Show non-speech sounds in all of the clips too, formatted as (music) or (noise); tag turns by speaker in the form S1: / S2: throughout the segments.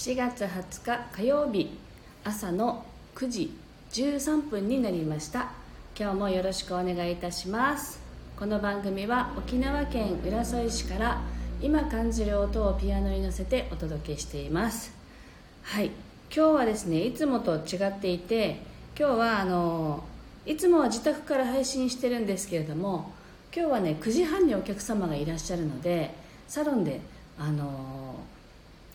S1: 4月20日火曜日朝の9時13分になりました。今日もよろしくお願いいたします。この番組は沖縄県浦添市から今感じる音をピアノに乗せてお届けしています。はい。今日はですねいつもと違っていて今日はあのいつもは自宅から配信してるんですけれども今日はね9時半にお客様がいらっしゃるのでサロンであの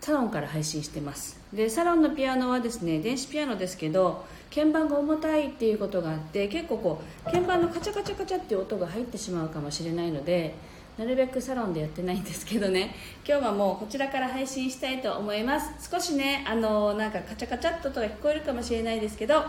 S1: サロンから配信してます。でサロンのピアノはですね電子ピアノですけど鍵盤が重たいっていうことがあって結構こう鍵盤のカチャカチャカチャっていう音が入ってしまうかもしれないのでなるべくサロンでやってないんですけどね。(laughs) 今日はもうこちらから配信したいと思います。少しねあのなんかカチャカチャっと音が聞こえるかもしれないですけど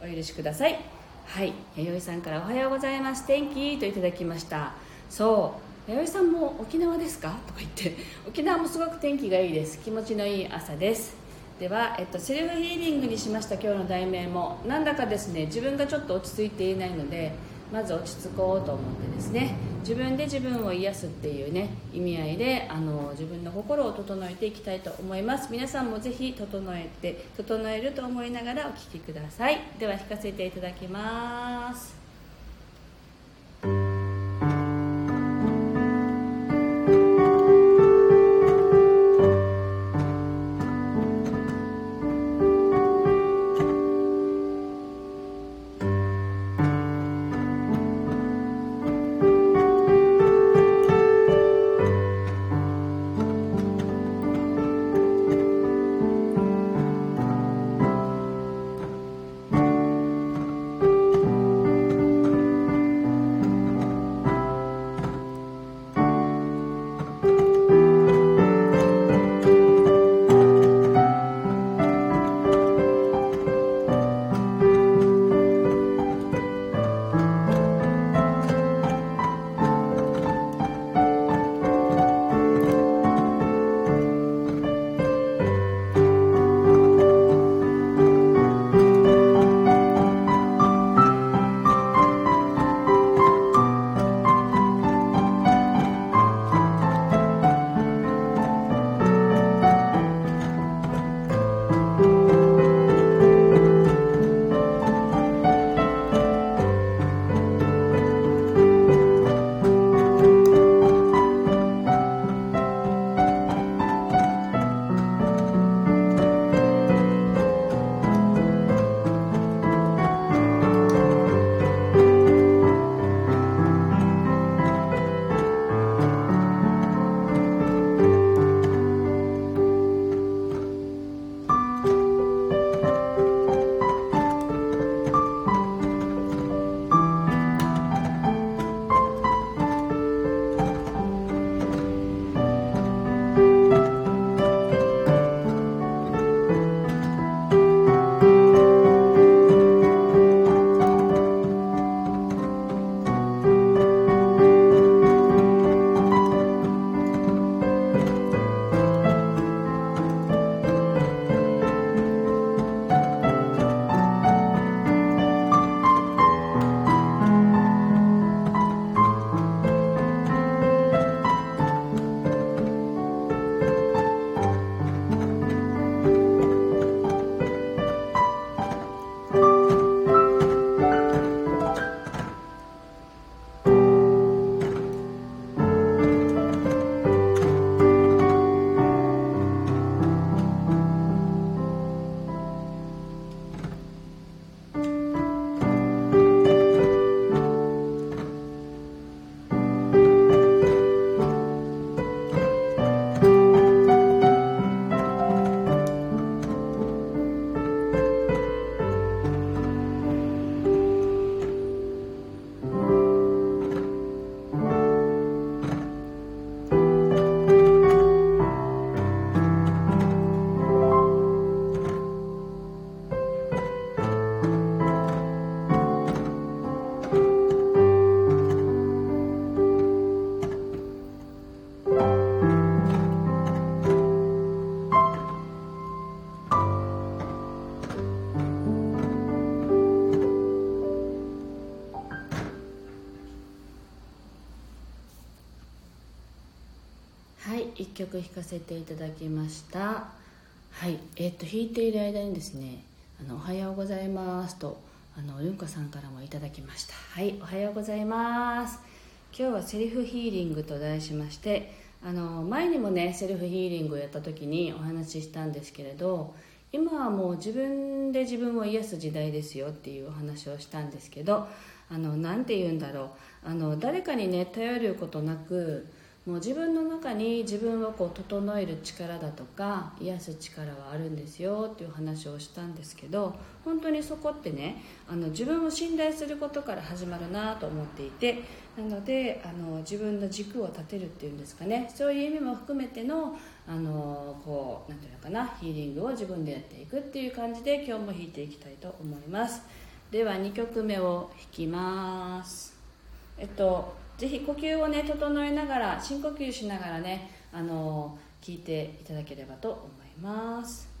S1: お許しください。はい。弥生さんから「おはようございます。天気」といただきました。そう。弥生さんも沖縄ですか?」とか言って。沖縄もすごく天気がいいです。気持ちのいい朝です。では、えっと、セルフヒーリングにしました。今日の題名も。なんだかですね自分がちょっと落ち着いていないのでまず落ち着こうと思ってですね。自分で自分を癒すっていうね意味合いであの自分の心を整えていきたいと思います。皆さんもぜひ整えて整えると思いながらお聴きください。では弾かせていただきます。曲弾かせていただきました。はい。えっ、と弾いている間にですね「あのおはようございます」とあのゆんこさんからもいただきました。はい。おはようございます。今日はセリフヒーリングと題しましてあの前にもねセルフヒーリングをやった時にお話ししたんですけれど今はもう自分で自分を癒す時代ですよっていうお話をしたんですけどあの何て言うんだろう。あの誰かにね頼ることなくもう自分の中に自分をこう整える力だとか癒す力はあるんですよっていう話をしたんですけど本当にそこってねあの自分を信頼することから始まるなと思っていてなのであの自分の軸を立てるっていうんですかねそういう意味も含めてのあのこうなんていうのかなヒーリングを自分でやっていくっていう感じで今日も弾いていきたいと思います。では2曲目を弾きます。えっとぜひ呼吸をね整えながら深呼吸しながらねあの聞いていただければと思います。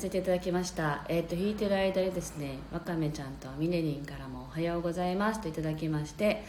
S1: せていただきました。えっ、と弾いてる間にですねわかめちゃんとミネリンからも「おはようございます」といただきまして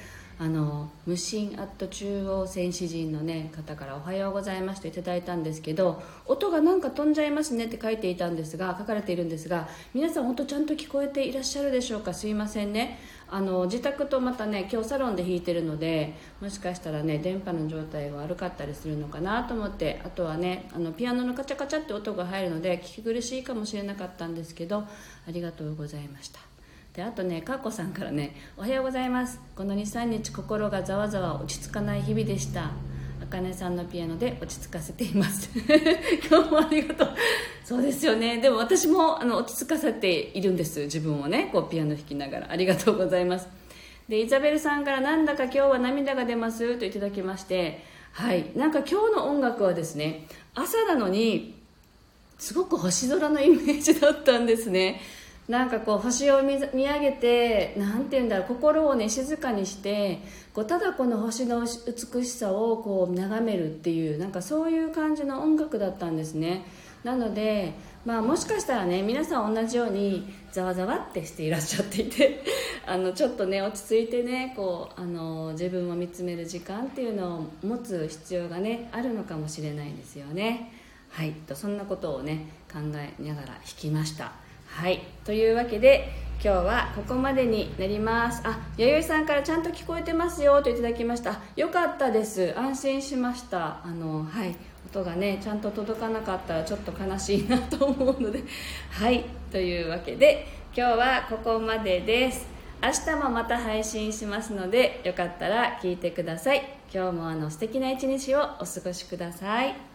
S1: あの無心アット中央戦士陣の、ね、方から「おはようございます」といただいたんですけど音がなんか飛んじゃいますねって書いていたんですが書かれているんですが皆さん本当ちゃんと聞こえていらっしゃるでしょうか？すいませんね。あの自宅とまたね今日サロンで弾いてるのでもしかしたらね電波の状態が悪かったりするのかなと思ってあとはねあのピアノのカチャカチャって音が入るので聞き苦しいかもしれなかったんですけどありがとうございました。であとねかっこさんからね「おはようございます。この23日心がざわざわ落ち着かない日々でした」あかねさんのピアノで落ち着かせています。(laughs) 今日もありがとう。そうですよね。でも私もあの落ち着かせているんです。自分をねこうピアノ弾きながら。ありがとうございます。でイザベルさんから「なんだか今日は涙が出ます」といただきまして。はい。なんか今日の音楽はですね朝なのにすごく星空のイメージだったんですね。なんかこう星を見上げて何て言うんだろう心をね静かにしてこうただこの星の美しさをこう眺めるっていうなんかそういう感じの音楽だったんですね。なので、まあ、もしかしたらね皆さん同じようにざわざわってしていらっしゃっていて (laughs) あのちょっとね落ち着いてねこうあの自分を見つめる時間っていうのを持つ必要がねあるのかもしれないですよね。はい。とそんなことをね考えながら弾きました。はい。というわけで今日はここまでになります。あ弥生さんからちゃんと聞こえてますよ。といただきました。よかったです。安心しました。あのはい。音がねちゃんと届かなかったらちょっと悲しいなと思うので。(laughs) はい。というわけで今日はここまでです。明日もまた配信しますのでよかったら聞いてください。今日もあの素敵な一日をお過ごしください。